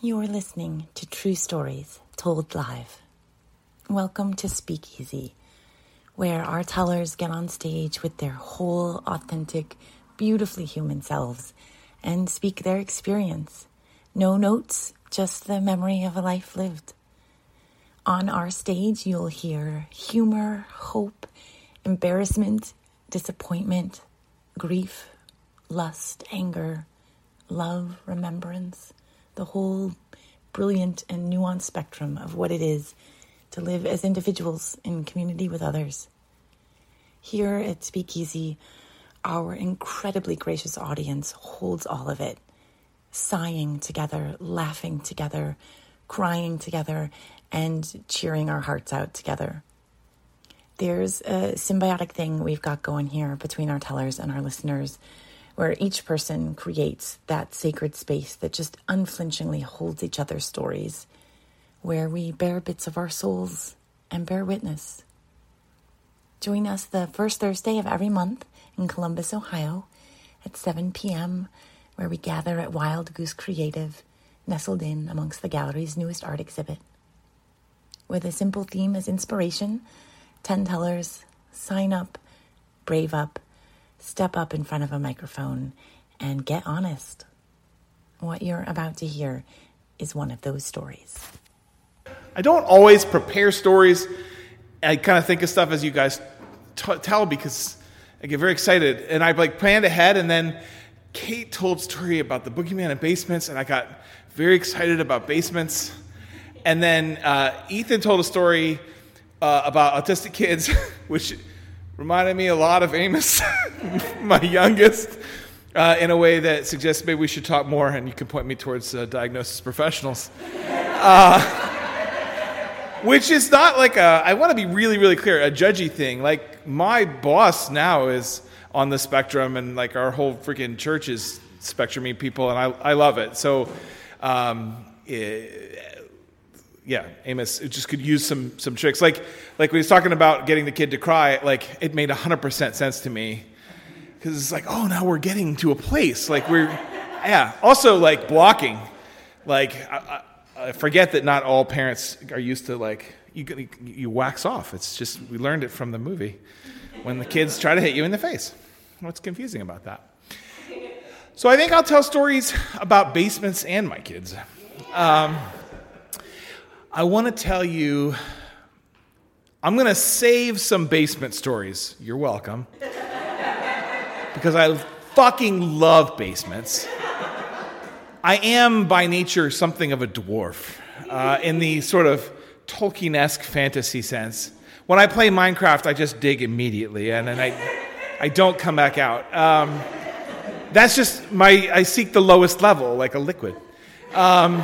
You're listening to True Stories Told Live. Welcome to Speakeasy, where our tellers get on stage with their whole, authentic, beautifully human selves and speak their experience. No notes, just the memory of a life lived. On our stage, you'll hear humor, hope, embarrassment, disappointment, grief, lust, anger, love, remembrance, the whole brilliant and nuanced spectrum of what it is to live as individuals in community with others. Here at Speakeasy, our incredibly gracious audience holds all of it, sighing together, laughing together, crying together, and cheering our hearts out together. There's a symbiotic thing we've got going here between our tellers and our listeners, where each person creates that sacred space that just unflinchingly holds each other's stories, where we bear bits of our souls and bear witness. Join us the first Thursday of every month in Columbus, Ohio at 7 p.m., where we gather at Wild Goose Creative, nestled in amongst the gallery's newest art exhibit. With a simple theme as inspiration, 10 tellers sign up, brave up, step up in front of a microphone, and get honest. What you're about to hear is one of those stories. I don't always prepare stories. I kind of think of stuff as you guys t- tell because I get very excited. And I like planned ahead, and then Kate told story about the boogeyman in basements, and I got very excited about basements. And then uh, Ethan told a story uh, about autistic kids, which reminded me a lot of Amos, my youngest, uh, in a way that suggests maybe we should talk more, and you can point me towards uh, diagnosis professionals. Uh, which is not like a, I want to be really, really clear, a judgy thing. Like, my boss now is on the spectrum, and like our whole freaking church is spectrumy people, and I, I love it. So, um, it, yeah, Amos just could use some some tricks. Like like when he was talking about getting the kid to cry, like it made hundred percent sense to me because it's like, oh, now we're getting to a place like we're, yeah. Also like blocking, like I, I, I forget that not all parents are used to like you you wax off. It's just we learned it from the movie when the kids try to hit you in the face. What's confusing about that? So I think I'll tell stories about basements and my kids. Um, I want to tell you, I'm going to save some basement stories. You're welcome. because I fucking love basements. I am by nature something of a dwarf uh, in the sort of Tolkien esque fantasy sense. When I play Minecraft, I just dig immediately and, and I, I don't come back out. Um, that's just my, I seek the lowest level, like a liquid. Um,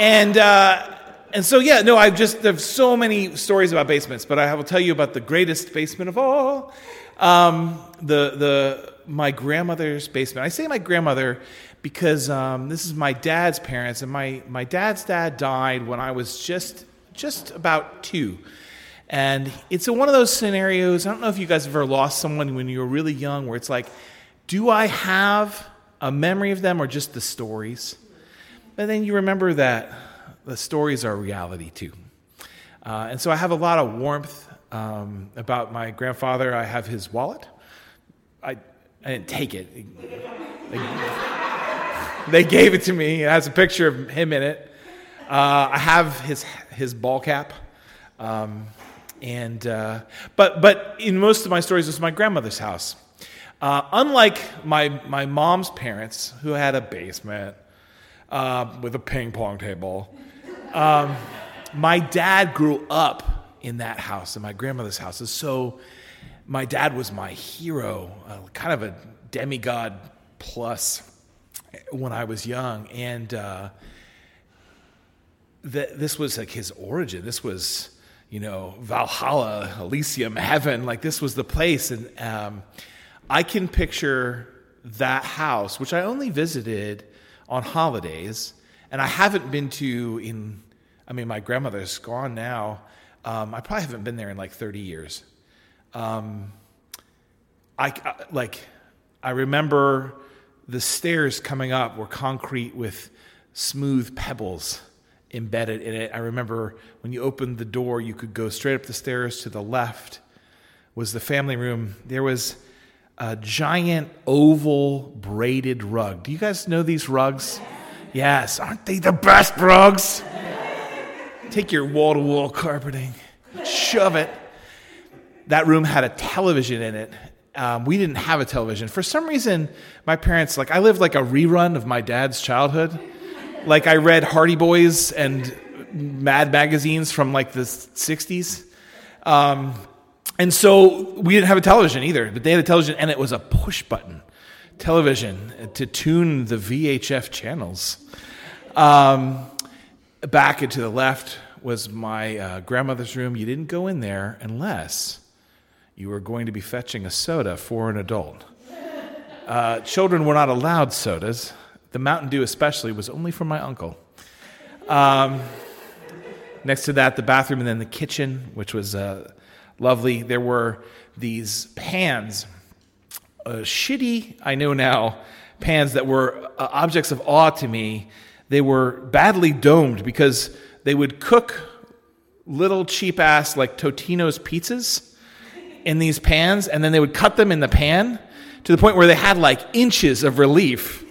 and, uh, and so, yeah, no, I've just, there's so many stories about basements, but I will tell you about the greatest basement of all. Um, the, the, my grandmother's basement. I say my grandmother because um, this is my dad's parents, and my, my dad's dad died when I was just, just about two. And it's a, one of those scenarios. I don't know if you guys ever lost someone when you were really young, where it's like, do I have a memory of them or just the stories? But then you remember that the stories are reality too. Uh, and so I have a lot of warmth um, about my grandfather. I have his wallet. I, I didn't take it. They, they gave it to me. It has a picture of him in it. Uh, I have his, his ball cap. Um, and, uh, but, but in most of my stories, it's my grandmother's house. Uh, unlike my, my mom's parents, who had a basement uh, with a ping pong table, um, my dad grew up in that house, in my grandmother's house. So my dad was my hero, uh, kind of a demigod plus when I was young. And uh, this was like his origin. This was, you know, Valhalla, Elysium, heaven. Like this was the place. And um, I can picture that house, which I only visited on holidays and I haven't been to in. I mean, my grandmother's gone now. Um, I probably haven't been there in like 30 years. Um, I, I like. I remember the stairs coming up were concrete with smooth pebbles embedded in it. I remember when you opened the door, you could go straight up the stairs to the left was the family room. There was a giant oval braided rug. Do you guys know these rugs? Yes, aren't they the best rugs? Take your wall to wall carpeting, shove it. That room had a television in it. Um, we didn't have a television. For some reason, my parents, like, I lived like a rerun of my dad's childhood. Like, I read Hardy Boys and Mad magazines from like the 60s. Um, and so we didn't have a television either, but they had a television and it was a push button television to tune the VHF channels. Um, back and to the left was my uh, grandmother's room. You didn't go in there unless you were going to be fetching a soda for an adult. Uh, children were not allowed sodas. The Mountain Dew, especially, was only for my uncle. Um, next to that, the bathroom, and then the kitchen, which was uh, lovely. There were these pans, uh, shitty, I know now, pans that were uh, objects of awe to me. They were badly domed because they would cook little cheap ass like Totino's pizzas in these pans, and then they would cut them in the pan to the point where they had like inches of relief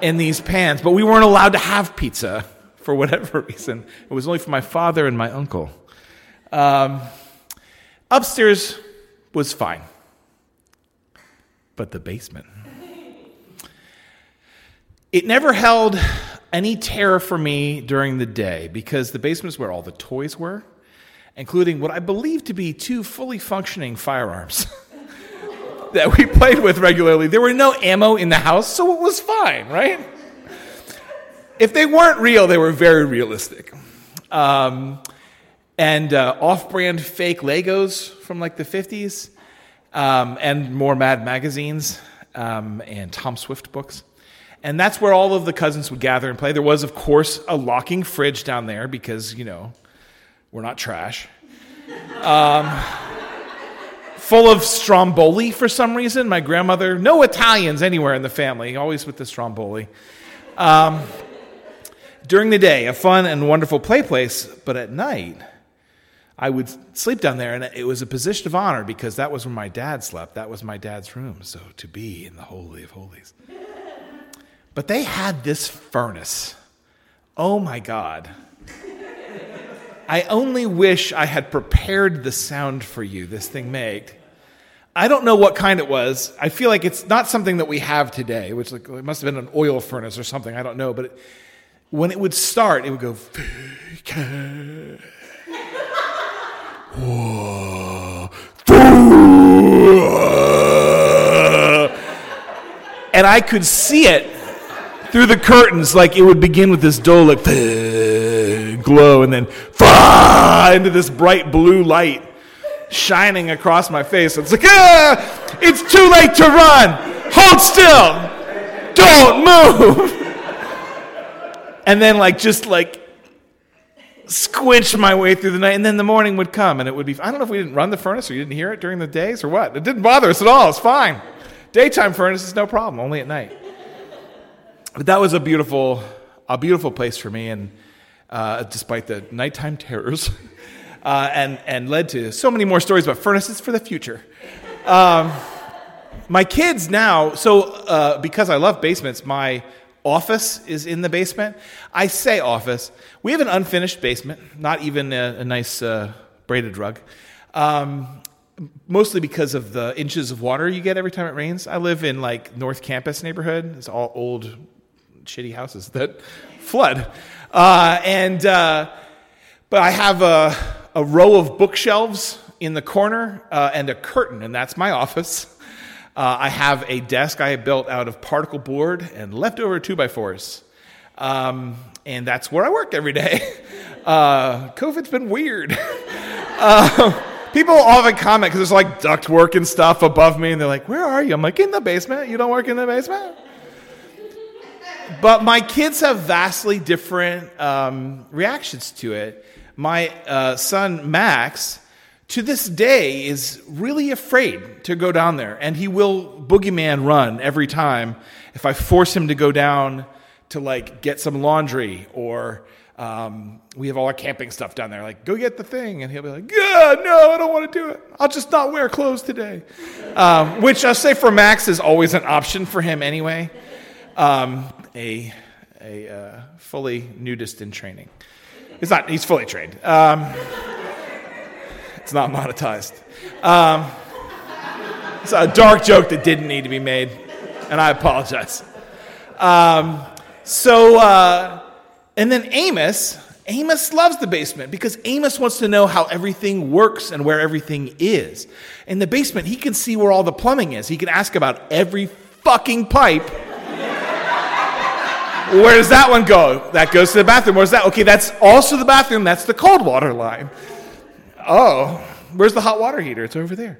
in these pans. But we weren't allowed to have pizza for whatever reason. It was only for my father and my uncle. Um, upstairs was fine, but the basement. It never held any terror for me during the day because the basement is where all the toys were, including what I believe to be two fully functioning firearms that we played with regularly. There were no ammo in the house, so it was fine, right? If they weren't real, they were very realistic. Um, and uh, off brand fake Legos from like the 50s, um, and more Mad magazines um, and Tom Swift books. And that's where all of the cousins would gather and play. There was, of course, a locking fridge down there because, you know, we're not trash. Um, full of stromboli for some reason. My grandmother, no Italians anywhere in the family, always with the stromboli. Um, during the day, a fun and wonderful play place, but at night, I would sleep down there, and it was a position of honor because that was where my dad slept. That was my dad's room. So to be in the Holy of Holies. But they had this furnace. Oh my God. I only wish I had prepared the sound for you this thing made. I don't know what kind it was. I feel like it's not something that we have today, which like, it must have been an oil furnace or something. I don't know. But it, when it would start, it would go. And I could see it through the curtains, like it would begin with this dull, like glow, and then into this bright blue light shining across my face. It's like, ah, it's too late to run. Hold still. Don't move. And then, like, just like squinch my way through the night, and then the morning would come, and it would be. I don't know if we didn't run the furnace or you didn't hear it during the days or what. It didn't bother us at all. It's fine. Daytime furnace is no problem. Only at night. But that was a beautiful, a beautiful place for me, and uh, despite the nighttime terrors, uh, and and led to so many more stories about furnaces for the future. Um, my kids now, so uh, because I love basements, my office is in the basement. I say office. We have an unfinished basement, not even a, a nice uh, braided rug. Um, mostly because of the inches of water you get every time it rains. I live in like North Campus neighborhood. It's all old, shitty houses that flood. Uh, and uh, but I have a, a, row of bookshelves in the corner uh, and a curtain, and that's my office. Uh, I have a desk I built out of particle board and leftover two by fours. Um, and that's where I work every day. Uh, COVID's been weird. uh, people often comment because there's like duct work and stuff above me, and they're like, Where are you? I'm like, In the basement. You don't work in the basement? But my kids have vastly different um, reactions to it. My uh, son, Max, to this day is really afraid to go down there and he will boogeyman run every time if i force him to go down to like get some laundry or um, we have all our camping stuff down there. Like, go get the thing. And he'll be like, yeah, no, I don't want to do it. I'll just not wear clothes today. Um, which I'll say for Max is always an option for him anyway. Um, a a uh, fully nudist in training. He's not, he's fully trained. It's not monetized. Um, it's a dark joke that didn't need to be made, and I apologize. Um, so, uh, and then Amos, Amos loves the basement because Amos wants to know how everything works and where everything is. In the basement, he can see where all the plumbing is. He can ask about every fucking pipe. Where does that one go? That goes to the bathroom. Where's that? Okay, that's also the bathroom. That's the cold water line. Oh, where's the hot water heater? It's over there.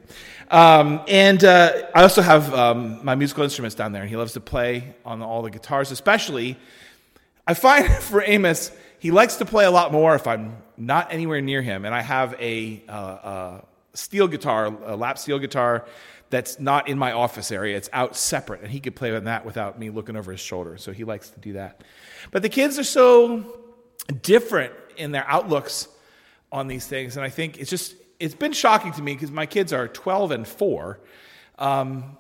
Um, and uh, I also have um, my musical instruments down there, and he loves to play on all the guitars, especially I find for Amos, he likes to play a lot more if I'm not anywhere near him. And I have a, uh, uh, steel guitar, a lap steel guitar that's not in my office area. It's out separate, and he could play on that without me looking over his shoulder. So he likes to do that. But the kids are so different in their outlooks on these things, and I think it's just it's been shocking to me because my kids are 12 and 4. Um,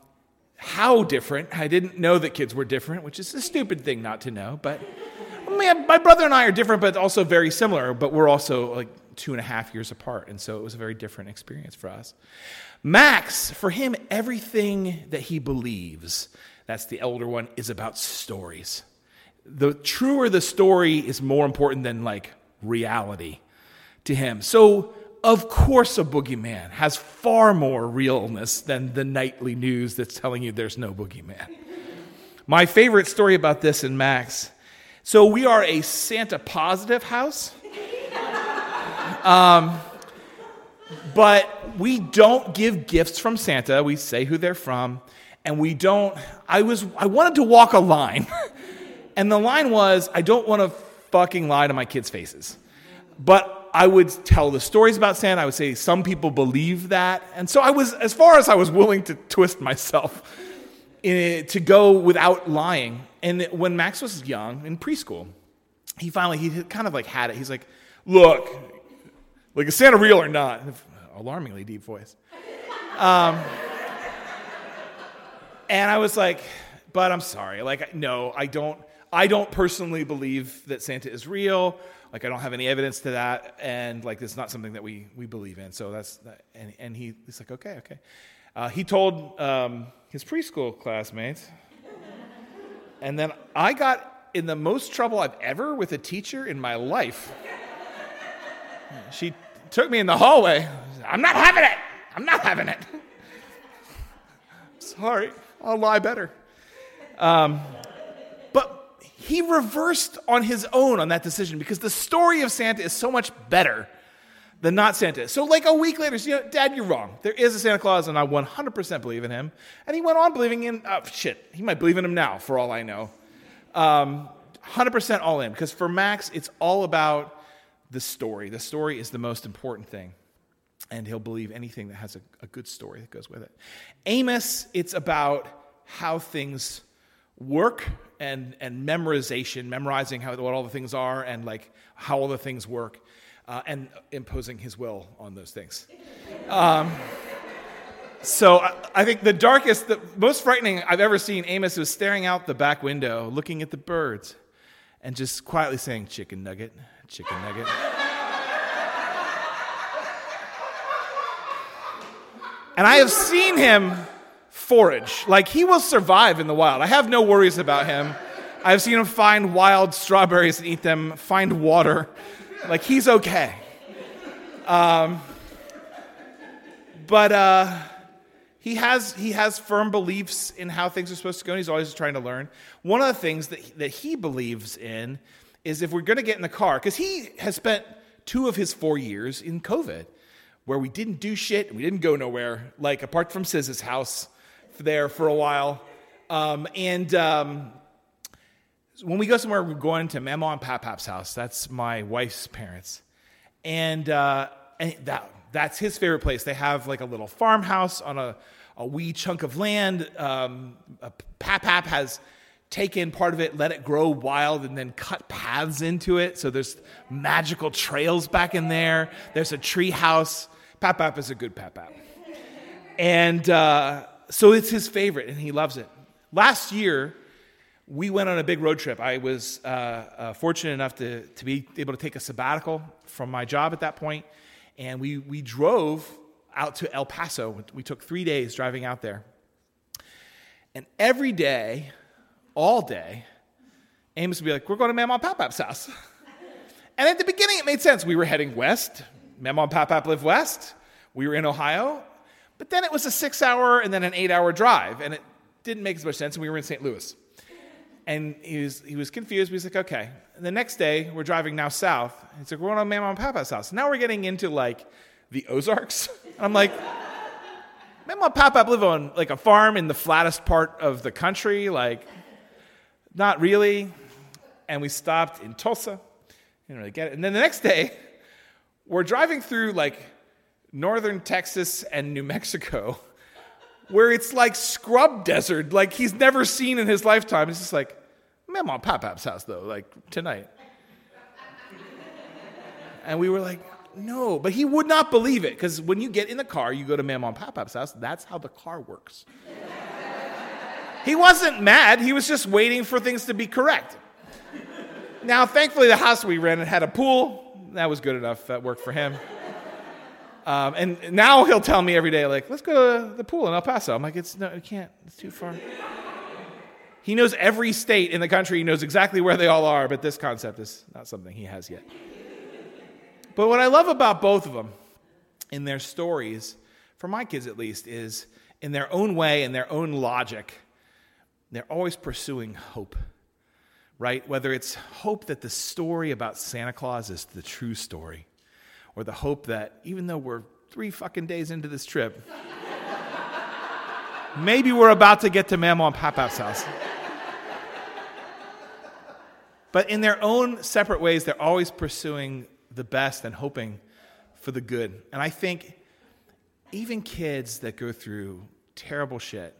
how different. I didn't know that kids were different, which is a stupid thing not to know. But my brother and I are different, but also very similar. But we're also like two and a half years apart. And so it was a very different experience for us. Max, for him, everything that he believes, that's the elder one, is about stories. The truer the story is more important than like reality to him. So of course, a boogeyman has far more realness than the nightly news that's telling you there's no boogeyman. My favorite story about this in Max so, we are a Santa positive house. Um, but we don't give gifts from Santa. We say who they're from. And we don't, I was, I wanted to walk a line. and the line was, I don't want to fucking lie to my kids' faces. But I would tell the stories about Santa. I would say some people believe that. And so I was, as far as I was willing to twist myself in, to go without lying. And when Max was young, in preschool, he finally, he kind of like had it. He's like, look, like, is Santa real or not? Alarmingly deep voice. Um, and I was like, but I'm sorry. Like, no, I don't, I don't personally believe that Santa is real. Like I don't have any evidence to that, and like it's not something that we we believe in. So that's and and he, he's like, okay, okay. Uh, he told um, his preschool classmates, and then I got in the most trouble I've ever with a teacher in my life. She took me in the hallway. I'm not having it. I'm not having it. Sorry, I'll lie better. Um, he reversed on his own on that decision because the story of Santa is so much better than not Santa. So, like a week later, you know, Dad, you're wrong. There is a Santa Claus, and I 100% believe in him. And he went on believing in, oh, shit, he might believe in him now, for all I know. Um, 100% all in, because for Max, it's all about the story. The story is the most important thing. And he'll believe anything that has a, a good story that goes with it. Amos, it's about how things work and, and memorization, memorizing how, what all the things are and like how all the things work, uh, and imposing his will on those things. Um, so I, I, think the darkest, the most frightening I've ever seen Amos was staring out the back window, looking at the birds, and just quietly saying, "Chicken nugget, chicken nugget." and I have seen him forage. Like he will survive in the wild. I have no worries about him. I've seen him find wild strawberries and eat them, find water. Like he's okay. Um, but uh, he has he has firm beliefs in how things are supposed to go, and he's always trying to learn. One of the things that that he believes in is if we're going to get in the car, because he has spent two of his four years in COVID, where we didn't do shit, we didn't go nowhere. Like apart from Siz's house, there for a while. Um, and um, when we go somewhere, we're going to Mama and Papap's house. That's my wife's parents. And, uh, and that, that's his favorite place. They have like a little farmhouse on a, a wee chunk of land. Um, Pap Pap has taken part of it, let it grow wild, and then cut paths into it. So there's magical trails back in there. There's a tree house. Pap Pap is a good Pap Pap. And uh, so it's his favorite, and he loves it. Last year, we went on a big road trip. I was uh, uh, fortunate enough to, to be able to take a sabbatical from my job at that point, and we, we drove out to El Paso. We took three days driving out there. And every day, all day, Amos would be like, We're going to Mama Pap Pap's house. and at the beginning, it made sense. We were heading west. Mama and Pap Pap live west. We were in Ohio. But then it was a six hour and then an eight hour drive. And it didn't make as much sense. And we were in St. Louis. And he was, he was confused. He was like, okay. And the next day, we're driving now south. He's like, we're going to Mama and Papa's house. Now we're getting into like the Ozarks. And I'm like, Mama and Papa live on like a farm in the flattest part of the country. Like, not really. And we stopped in Tulsa. Didn't really get it. And then the next day, we're driving through like northern Texas and New Mexico, where it's like scrub desert, like he's never seen in his lifetime. It's just like, I'm on Pap Pap's house though, like tonight. And we were like, no, but he would not believe it because when you get in the car, you go to Mom Pap Pap's house. That's how the car works. He wasn't mad. He was just waiting for things to be correct. Now, thankfully, the house we rented had a pool. That was good enough. That worked for him. Um, and now he'll tell me every day, like, let's go to the pool in El Paso. I'm like, it's no, you can't. It's too far. He knows every state in the country. He knows exactly where they all are, but this concept is not something he has yet. But what I love about both of them in their stories, for my kids at least, is in their own way, in their own logic, they're always pursuing hope, right? Whether it's hope that the story about Santa Claus is the true story, or the hope that even though we're three fucking days into this trip, maybe we're about to get to Mama and Papa's house. But in their own separate ways, they're always pursuing the best and hoping for the good. And I think even kids that go through terrible shit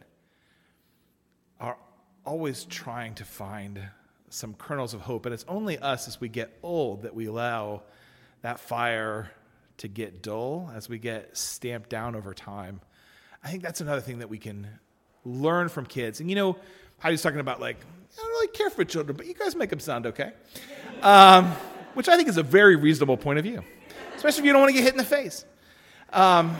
are always trying to find some kernels of hope. And it's only us as we get old that we allow that fire to get dull, as we get stamped down over time. I think that's another thing that we can learn from kids. And you know, Heidi's talking about like, I don't really care for children, but you guys make them sound okay. Um, which I think is a very reasonable point of view, especially if you don't want to get hit in the face. Um,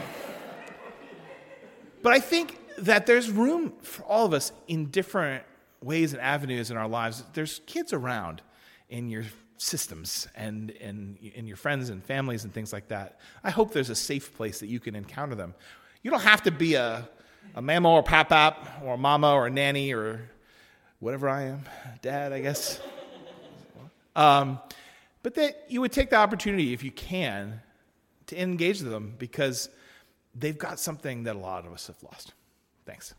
but I think that there's room for all of us in different ways and avenues in our lives. There's kids around in your systems and in, in your friends and families and things like that. I hope there's a safe place that you can encounter them. You don't have to be a, a mama or pap pap or mama or nanny or whatever I am, dad, I guess. Um, but that you would take the opportunity, if you can, to engage them because they've got something that a lot of us have lost. Thanks.